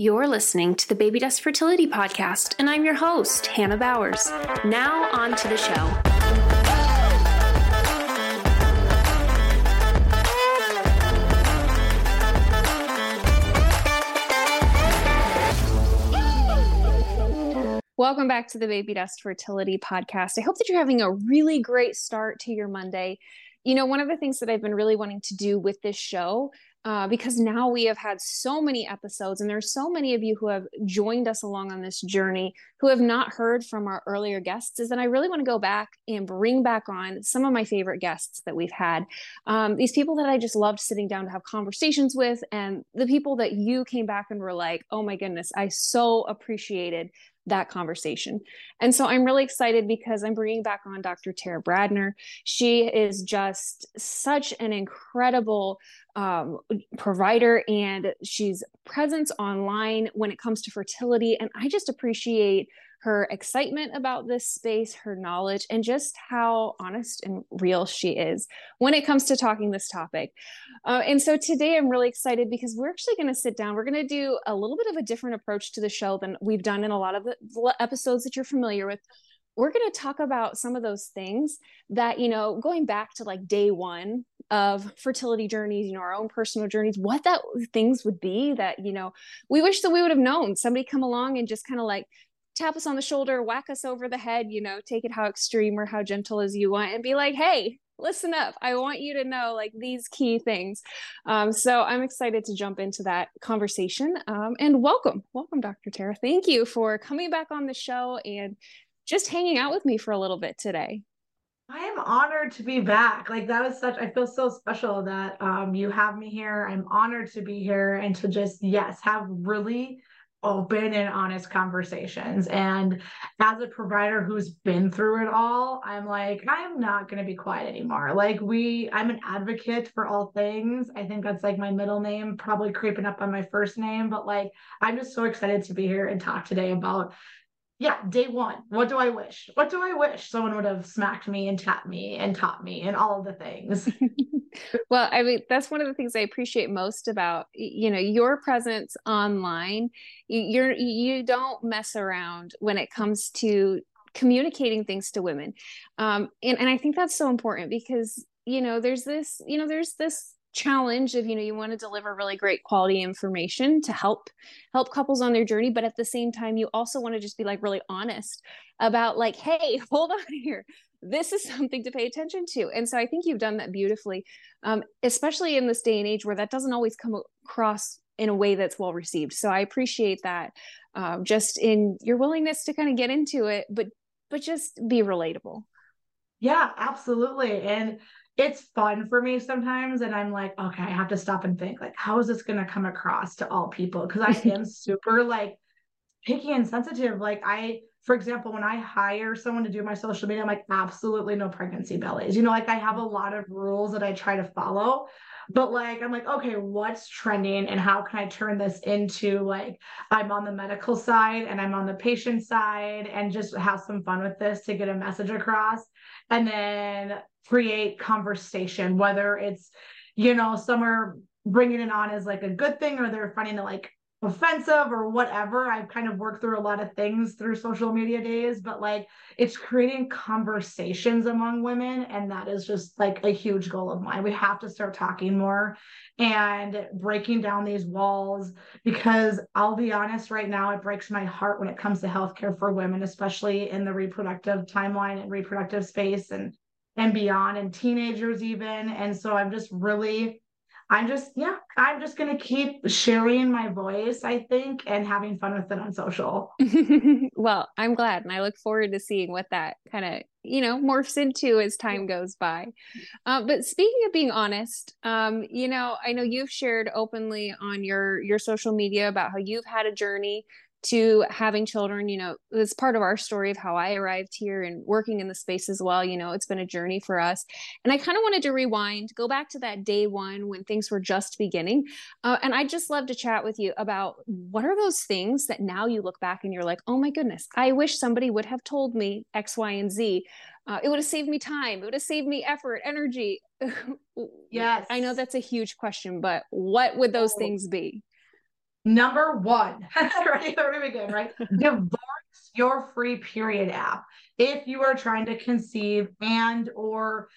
You're listening to the Baby Dust Fertility Podcast, and I'm your host, Hannah Bowers. Now, on to the show. Welcome back to the Baby Dust Fertility Podcast. I hope that you're having a really great start to your Monday. You know, one of the things that I've been really wanting to do with this show uh, because now we have had so many episodes, and there's so many of you who have joined us along on this journey who have not heard from our earlier guests. Is that I really want to go back and bring back on some of my favorite guests that we've had. Um, these people that I just loved sitting down to have conversations with, and the people that you came back and were like, oh my goodness, I so appreciated that conversation. And so I'm really excited because I'm bringing back on Dr. Tara Bradner. She is just such an incredible um, provider and she's presence online when it comes to fertility. And I just appreciate her excitement about this space, her knowledge, and just how honest and real she is when it comes to talking this topic. Uh, and so today I'm really excited because we're actually going to sit down. We're going to do a little bit of a different approach to the show than we've done in a lot of the episodes that you're familiar with we're going to talk about some of those things that you know going back to like day one of fertility journeys you know our own personal journeys what that things would be that you know we wish that we would have known somebody come along and just kind of like tap us on the shoulder, whack us over the head, you know, take it how extreme or how gentle as you want, and be like, hey, listen up. I want you to know like these key things. Um, so I'm excited to jump into that conversation. Um, and welcome, welcome, Dr. Tara. Thank you for coming back on the show and just hanging out with me for a little bit today. I am honored to be back. Like that was such I feel so special that um you have me here. I'm honored to be here and to just yes, have really open and honest conversations. And as a provider who's been through it all, I'm like, I am not going to be quiet anymore. Like, we, I'm an advocate for all things. I think that's like my middle name, probably creeping up on my first name. But like, I'm just so excited to be here and talk today about yeah, day one. What do I wish? What do I wish someone would have smacked me and tapped me and taught me and all of the things? well, I mean, that's one of the things I appreciate most about you know your presence online. You're you don't mess around when it comes to communicating things to women, um, and and I think that's so important because you know there's this you know there's this challenge of you know you want to deliver really great quality information to help help couples on their journey but at the same time you also want to just be like really honest about like hey hold on here. This is something to pay attention to. And so i think you've done that beautifully um, especially in this day and age where that doesn't always come across in a way that's well received. So i appreciate that um, just in your willingness to kind of get into it but but just be relatable. Yeah absolutely. And it's fun for me sometimes and i'm like okay i have to stop and think like how is this going to come across to all people? Because i am super like picky and sensitive like i for example when i hire someone to do my social media i'm like absolutely no pregnancy bellies. You know like i have a lot of rules that i try to follow but like i'm like okay what's trending and how can i turn this into like i'm on the medical side and i'm on the patient side and just have some fun with this to get a message across? And then create conversation, whether it's, you know, some are bringing it on as like a good thing or they're finding it like offensive or whatever. I've kind of worked through a lot of things through social media days, but like it's creating conversations among women. And that is just like a huge goal of mine. We have to start talking more and breaking down these walls because I'll be honest right now, it breaks my heart when it comes to healthcare for women, especially in the reproductive timeline and reproductive space and and beyond and teenagers even. And so i'm just really i'm just yeah i'm just going to keep sharing my voice i think and having fun with it on social. Well i'm glad and i look forward to seeing what that kind of you know morphs into as time goes by. Uh, but speaking of being honest um, you know i know you've shared openly on your your social media about how you've had a journey to having children you know it's part of our story of how i arrived here and working in the space as well you know it's been a journey for us. And i kind of wanted to rewind go back to that day one when things were just beginning uh, and i'd just love to chat with you about what are those things that now you look back and you're like oh my goodness i wish somebody would have told me x y and z. Uh, it would have saved me time it would have saved me effort energy. Yes i know that's a huge question but what would those oh. things be Number one, do we begin? Right? Divorce your free period app. If you are trying to conceive and or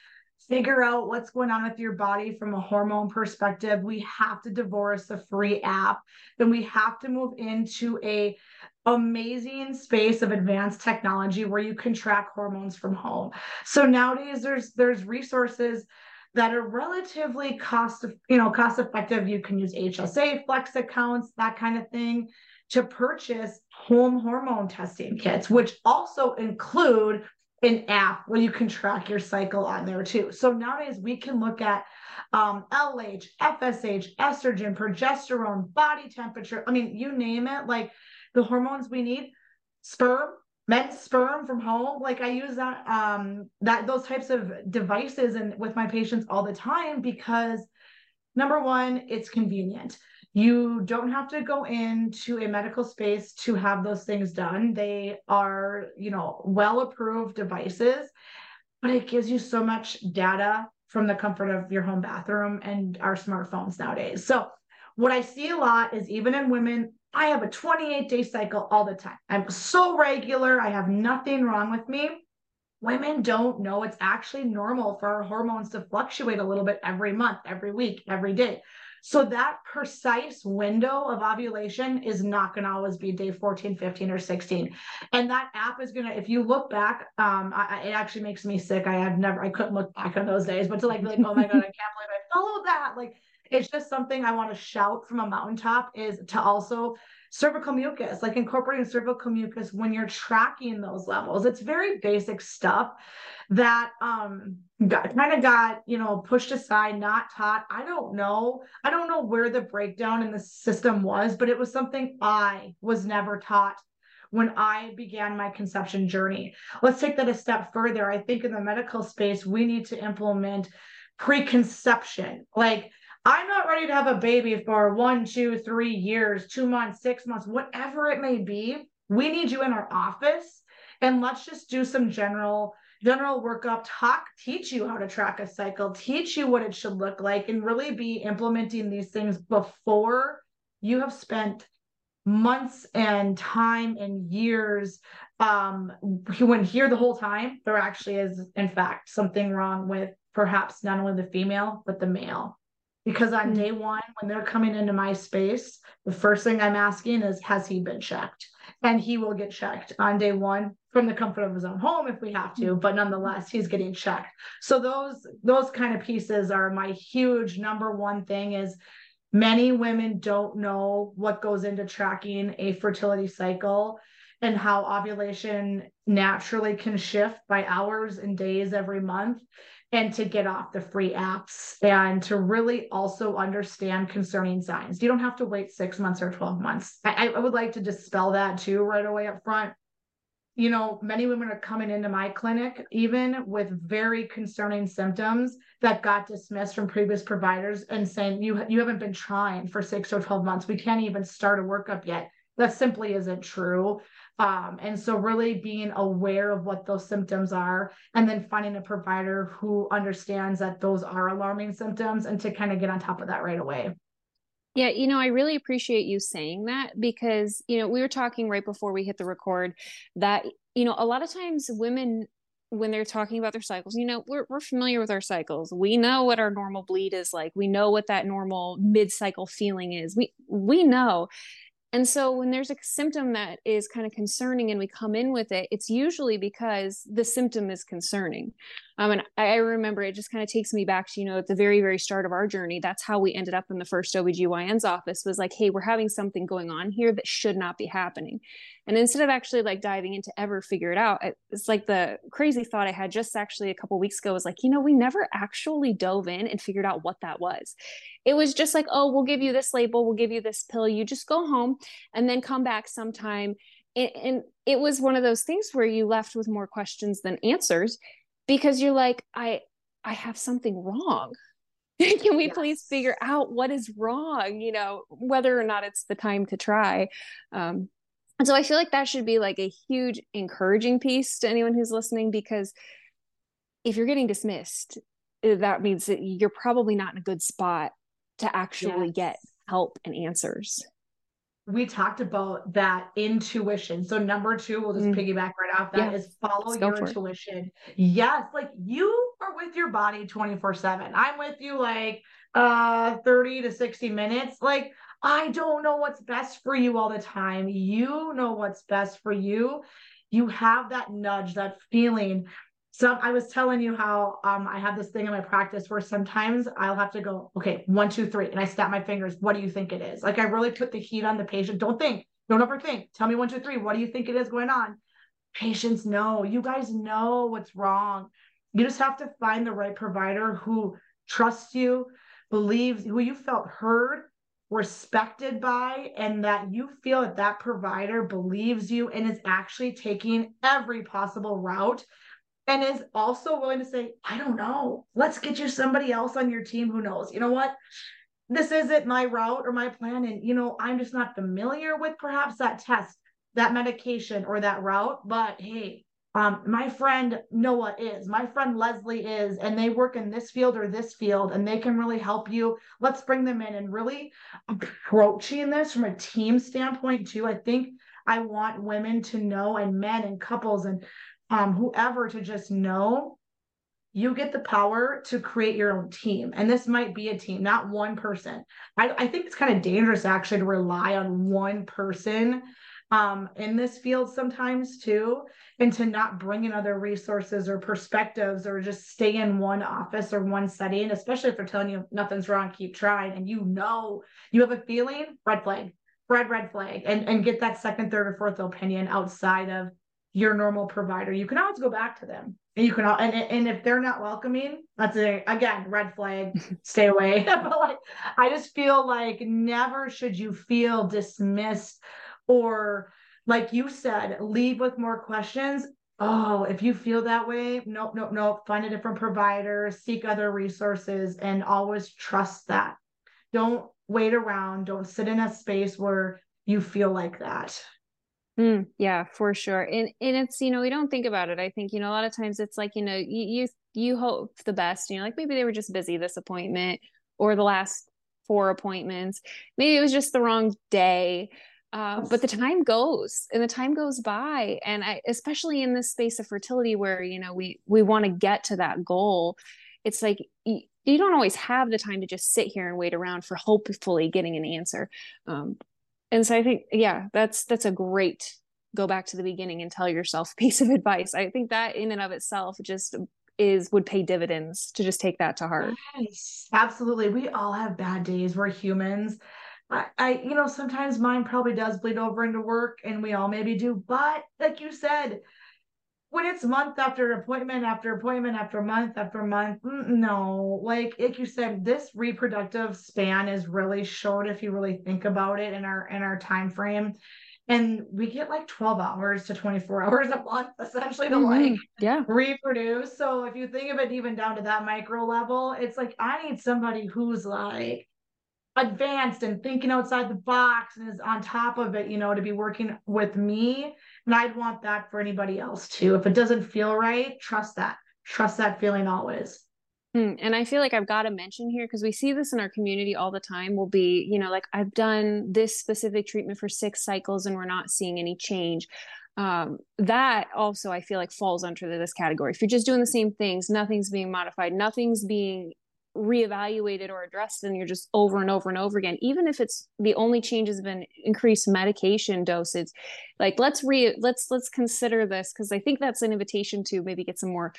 figure out what's going on with your body from a hormone perspective, we have to divorce the free app. Then we have to move into a amazing space of advanced technology where you can track hormones from home. So nowadays there's there's resources that are relatively cost you know cost effective. You can use hsa flex accounts that kind of thing to purchase home hormone testing kits which also include an app where you can track your cycle on there too. So nowadays we can look at um, lh fsh estrogen progesterone body temperature i mean you name it like the hormones we need sperm men's sperm from home. Like i use that um that those types of devices and with my patients all the time because number one it's convenient. You don't have to go into a medical space to have those things done. They are you know well approved devices but it gives you so much data from the comfort of your home bathroom and our smartphones nowadays. So what i see a lot is even in women I have a 28 day cycle all the time. I'm so regular. I have nothing wrong with me. Women don't know it's actually normal for our hormones to fluctuate a little bit every month, every week, every day. So that precise window of ovulation is not going to always be day 14, 15, or 16. And that app is going to, if you look back, um, I, it actually makes me sick. I have never, I couldn't look back on those days, but to like, like, oh my God, I can't believe I followed that. Like it's just something I want to shout from a mountaintop is to also cervical mucus, like incorporating cervical mucus when you're tracking those levels. It's very basic stuff that um got kind of got, you know, pushed aside, not taught. I don't know. I don't know where the breakdown in the system was, but it was something I was never taught when I began my conception journey. Let's take that a step further. I think in the medical space, we need to implement preconception. Like I'm not ready to have a baby for one, two, three years, two months, six months, whatever it may be. We need you in our office and let's just do some general general workup talk teach you how to track a cycle teach you what it should look like and really be implementing these things before you have spent months and time and years um when here the whole time there actually is in fact something wrong with perhaps not only the female but the male because on mm-hmm. day one, when they're coming into my space, the first thing I'm asking is, has he been checked? And he will get checked on day one from the comfort of his own home if we have to, but nonetheless, he's getting checked. So those those kind of pieces are my huge number one thing is many women don't know what goes into tracking a fertility cycle and how ovulation naturally can shift by hours and days every month and to get off the free apps and to really also understand concerning signs. You don't have to wait six months or 12 months. I, I would like to dispel that too right away up front. You know, many women are coming into my clinic even with very concerning symptoms that got dismissed from previous providers and saying you you haven't been trying for 6 or 12 months. We can't even start a workup yet. That simply isn't true. Um, and so, really being aware of what those symptoms are, and then finding a provider who understands that those are alarming symptoms and to kind of get on top of that right away. Yeah, you know, I really appreciate you saying that because, you know, we were talking right before we hit the record that, you know, a lot of times women when they're talking about their cycles, you know, we're, we're familiar with our cycles. We know what our normal bleed is like. We know what that normal mid-cycle feeling is. We we know. And so when there's a symptom that is kind of concerning and we come in with it, it's usually because the symptom is concerning. Um, and I remember it just kind of takes me back to, you know, at the very, very start of our journey, that's how we ended up in the first OBGYN's office was like, hey, we're having something going on here that should not be happening. And instead of actually like diving into ever figure it out, it's like the crazy thought I had just actually a couple weeks ago was like, you know, we never actually dove in and figured out what that was. It was just like, oh, we'll give you this label, we'll give you this pill, you just go home and then come back sometime and, it was one of those things where you left with more questions than answers because you're like i i have something wrong can we yes. please figure out what is wrong you know whether or not it's the time to try um, and so i feel like that should be like a huge encouraging piece to anyone who's listening because if you're getting dismissed eh, that means that you're probably not in a good spot to actually yes. get help and answers we talked about that intuition. So number two, we'll just mm. piggyback right off that yeah. is follow your intuition. It. Yes, like you are with your body 24-7. I'm with you like uh 30 to 60 minutes. Like I don't know what's best for you all the time. You know what's best for you. You have that nudge, that feeling so I was telling you how um, I have this thing in my practice where sometimes I'll have to go, okay, one, two, three, and I snap my fingers. What do you think it is? Like I really put the heat on the patient. Don't think, don't overthink. Tell me one, two, three. What do you think it is going on? Patients know. You guys know what's wrong. You just have to find the right provider who trusts you, believes, who you felt heard, respected by, and that you feel that that provider believes you and is actually taking every possible route and is also willing to say, I don't know. Let's get you somebody else on your team who knows. You know what? This isn't my route or my plan. And, you know, I'm just not familiar with perhaps that test, that medication, or that route. But hey, um, my friend Noah is, my friend Leslie is, and they work in this field or this field, and they can really help you. Let's bring them in and really approaching this from a team standpoint, too. I think I want women to know, and men and couples and um, whoever to just know you get the power to create your own team. And this might be a team, not one person. I, I think it's kind of dangerous actually to rely on one person um, in this field sometimes too, and to not bring in other resources or perspectives or just stay in one office or one setting, especially if they're telling you nothing's wrong, keep trying. And you know, you have a feeling, red flag, red, red flag, and, and get that second, third, or fourth opinion outside of your normal provider, you can always go back to them. And you can, all and, and if they're not welcoming, that's a, again, red flag, stay away. but like, I just feel like never should you feel dismissed or like you said, leave with more questions. Oh, if you feel that way, nope, nope, nope. Find a different provider, seek other resources, and always trust that. Don't wait around. Don't sit in a space where you feel like that. Mm, yeah, for sure. And and it's you know we don't think about it. I think you know a lot of times it's like you know you you, you hope the best. You know, like maybe they were just busy this appointment or the last four appointments. Maybe it was just the wrong day. Uh, but the time goes and the time goes by and I, especially in this space of fertility where you know we we want to get to that goal it's like you, you, don't always have the time to just sit here and wait around for hopefully getting an answer um, and so i think yeah that's that's a great go back to the beginning and tell yourself piece of advice. I think that in and of itself just is would pay dividends to just take that to heart. Yes absolutely. We all have bad days. We're humans. I, I you know sometimes mine probably does bleed over into work and we all maybe do but like you said when it's month after appointment after appointment after month after month mm, no like like you said this reproductive span is really short if you really think about it in our in our time frame and we get like 12 hours to 24 hours a month essentially to mm-hmm. like yeah reproduce so if you think of it even down to that micro level it's like i need somebody who's like advanced and thinking outside the box and is on top of it, you know, to be working with me. And I'd want that for anybody else too. If it doesn't feel right, trust that. Trust that feeling always. Hmm, and I feel like I've got to mention here because we see this in our community all the time. Will be, you know, like I've done this specific treatment for six cycles and we're not seeing any change. Um, that also I feel like falls under this category. If you're just doing the same things, nothing's being modified, nothing's being reevaluated or addressed and you're just over and over and over again even if it's the only change has been increased medication dosage like let's re let's let's consider this because i think that's an invitation to maybe get some more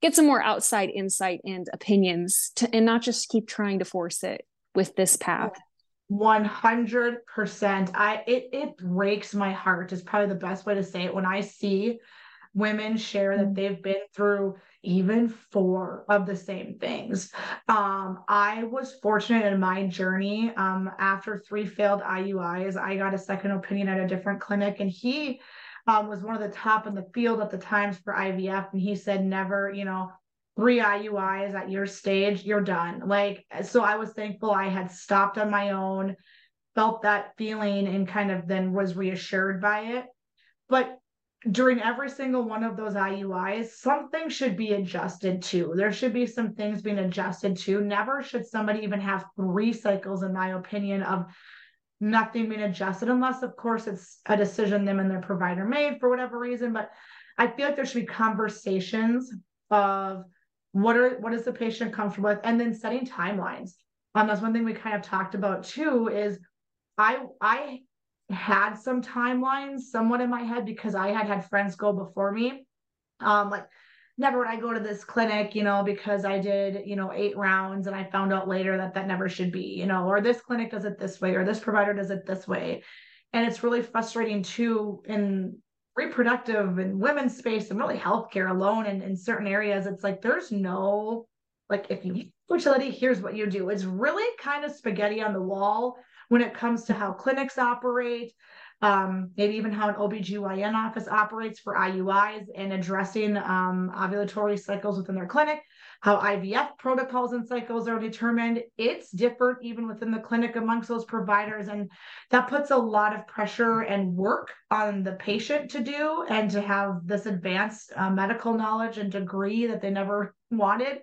get some more outside insight and opinions to, and not just keep trying to force it with this path. 100% i it it breaks my heart is probably the best way to say it. When i see women share that mm. they've been through even four of the same things. Um, I was fortunate in my journey. Um, after three failed IUIs, I got a second opinion at a different clinic, and he um, was one of the top in the field at the times for IVF. And he said, never, you know, three IUIs at your stage, you're done. Like, so I was thankful I had stopped on my own, felt that feeling, and kind of then was reassured by it. But during every single one of those IUIs, something should be adjusted to. There should be some things being adjusted to. Never should somebody even have three cycles, in my opinion, of nothing being adjusted unless of course it's a decision them and their provider made for whatever reason but i feel like there should be conversations of what are what is the patient comfortable with and then setting timelines um that's one thing we kind of talked about too is i i had some timelines somewhat in my head because i had had friends go before me um like never would I go to this clinic, you know, because I did, you know, eight rounds and I found out later that that never should be, you know, or this clinic does it this way or this provider does it this way. And it's really frustrating too in reproductive and women's space and really healthcare alone and in certain areas. It's like there's no, like, if you fertility, here's what you do. It's really kind of spaghetti on the wall when it comes to how clinics operate, um, maybe even how an OBGYN office operates for IUIs and addressing um, ovulatory cycles within their clinic, how IVF protocols and cycles are determined. It's different even within the clinic amongst those providers. And that puts a lot of pressure and work on the patient to do and to have this advanced uh, medical knowledge and degree that they never wanted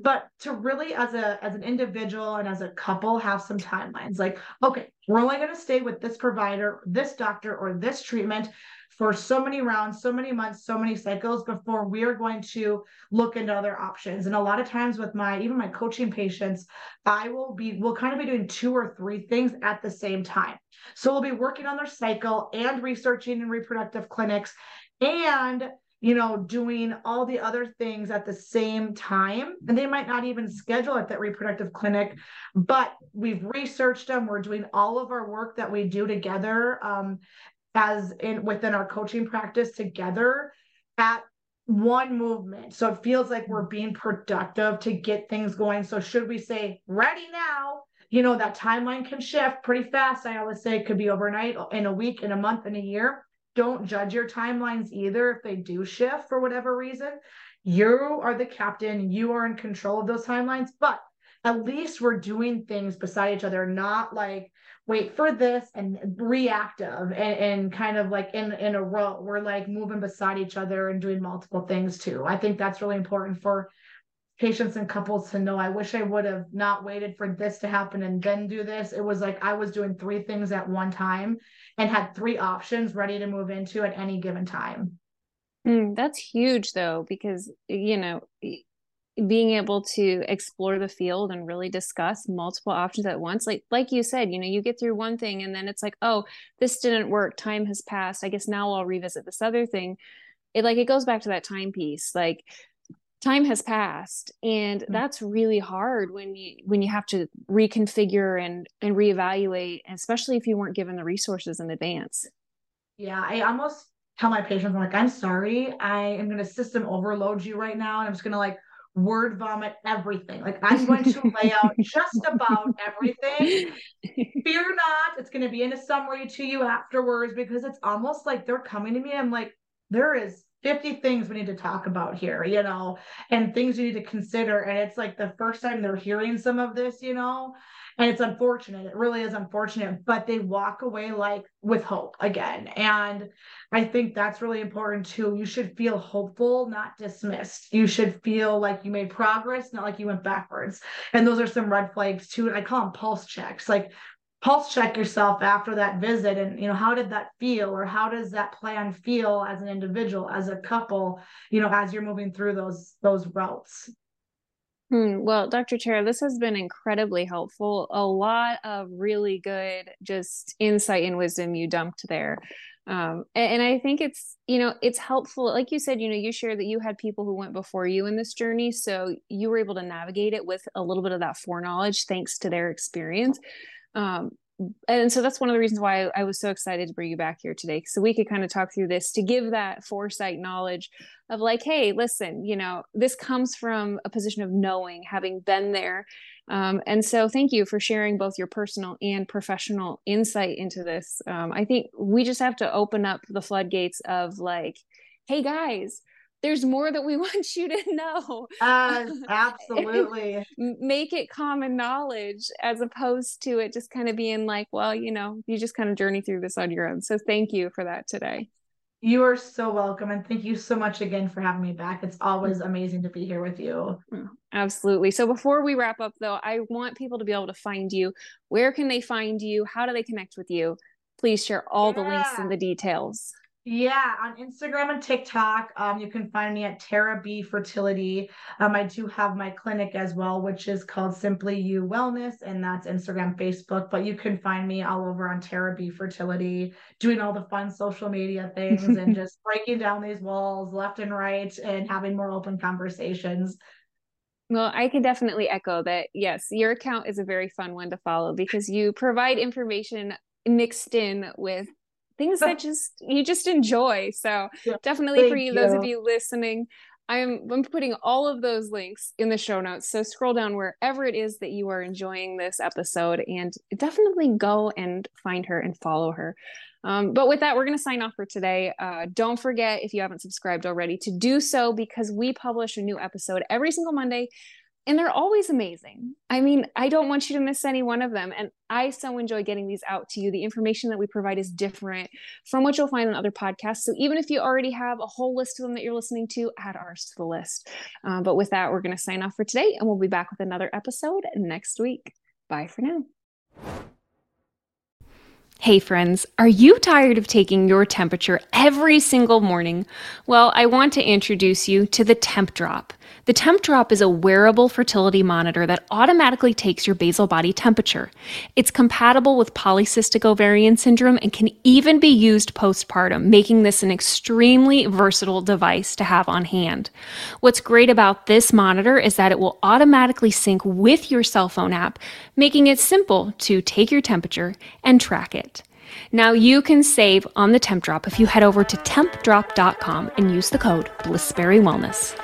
but to really as a as an individual and as a couple have some timelines. Like okay we're only going to stay with this provider this doctor or this treatment for so many rounds so many months so many cycles before we are going to look into other options? And a lot of times with my even my coaching patients i will be we'll kind of be doing two or three things at the same time. So we'll be working on their cycle and researching in reproductive clinics and you know, doing all the other things at the same time. And they might not even schedule at that reproductive clinic, but we've researched them. We're doing all of our work that we do together um, as in within our coaching practice together at one movement. So it feels like we're being productive to get things going. So should we say ready now? You know, that timeline can shift pretty fast. I always say it could be overnight, in a week, in a month, in a year don't judge your timelines either if they do shift for whatever reason. You are the captain, you are in control of those timelines, but at least we're doing things beside each other, not like wait for this and reactive and, and kind of like in in a row. We're like moving beside each other and doing multiple things too. I think that's really important for patients and couples to know I wish I would have not waited for this to happen and then do this. It was like I was doing three things at one time and had three options ready to move into at any given time. Mm, that's huge though, because, you know, being able to explore the field and really discuss multiple options at once like like you said you know you get through one thing and then it's like oh this didn't work time has passed i guess now i'll revisit this other thing it like it goes back to that timepiece like time has passed and mm-hmm. that's really hard when you when you have to reconfigure and and reevaluate especially if you weren't given the resources in advance. Yeah i almost tell my patients i'm like i'm sorry i am going to system overload you right now and i'm just going to like word vomit everything. Like i'm going to lay out just about everything. Fear not it's going to be in a summary to you afterwards because it's almost like they're coming to me i'm like there is 50 things we need to talk about here, you know, and things you need to consider. And it's like the first time they're hearing some of this, you know, and it's unfortunate. It really is unfortunate, but they walk away like with hope again. And I think that's really important too. You should feel hopeful, not dismissed. You should feel like you made progress, not like you went backwards. And those are some red flags too. And I call them pulse checks. Like pulse check yourself after that visit and you know how did that feel or how does that plan feel as an individual as a couple you know as you're moving through those those routes Hmm. Well, Dr. Tara, this has been incredibly helpful. A lot of really good just insight and wisdom you dumped there. Um, and, and, I think it's, you know, it's helpful. Like you said, you know, you shared that you had people who went before you in this journey. So you were able to navigate it with a little bit of that foreknowledge thanks to their experience. Um, and so that's one of the reasons why I was so excited to bring you back here today. So we could kind of talk through this to give that foresight knowledge of like, hey, listen, you know, this comes from a position of knowing, having been there. Um, and so thank you for sharing both your personal and professional insight into this. Um, I think we just have to open up the floodgates of like, hey guys, there's more that we want you to know. Uh, absolutely. Make it common knowledge as opposed to it just kind of being like, well, you know, you just kind of journey through this on your own. So thank you for that today. You are so welcome. And thank you so much again for having me back. It's always amazing to be here with you. Mm, absolutely. So before we wrap up, though, I want people to be able to find you. Where can they find you? How do they connect with you? Please share all yeah. the links and the details. Yeah, on Instagram and TikTok, um, you can find me at Tara B Fertility. Um, I do have my clinic as well, which is called Simply You Wellness, and that's Instagram, Facebook. But you can find me all over on Tara B Fertility, doing all the fun social media things and just breaking down these walls left and right and having more open conversations. Well, I can definitely echo that. Yes, your account is a very fun one to follow because you provide information mixed in with things that just you just enjoy. So yeah, definitely for you, you, those of you listening, I'm I'm putting all of those links in the show notes. So scroll down wherever it is that you are enjoying this episode and definitely go and find her and follow her. Um, but with that, we're going to sign off for today. Uh, don't forget, if you haven't subscribed already, to do so because we publish a new episode every single Monday and they're always amazing. I mean, I don't want you to miss any one of them. And I so enjoy getting these out to you. The information that we provide is different from what you'll find on other podcasts. So even if you already have a whole list of them that you're listening to, add ours to the list. Uh, but with that, we're going to sign off for today and we'll be back with another episode next week. Bye for now. Hey friends, are you tired of taking your temperature every single morning? Well, I want to introduce you to the Temp Drop. The Temp Drop is a wearable fertility monitor that automatically takes your basal body temperature. It's compatible with polycystic ovarian syndrome and can even be used postpartum, making this an extremely versatile device to have on hand. What's great about this monitor is that it will automatically sync with your cell phone app, making it simple to take your temperature and track it. Now you can save on the Temp Drop if you head over to tempdrop.com and use the code BlissBerry Wellness.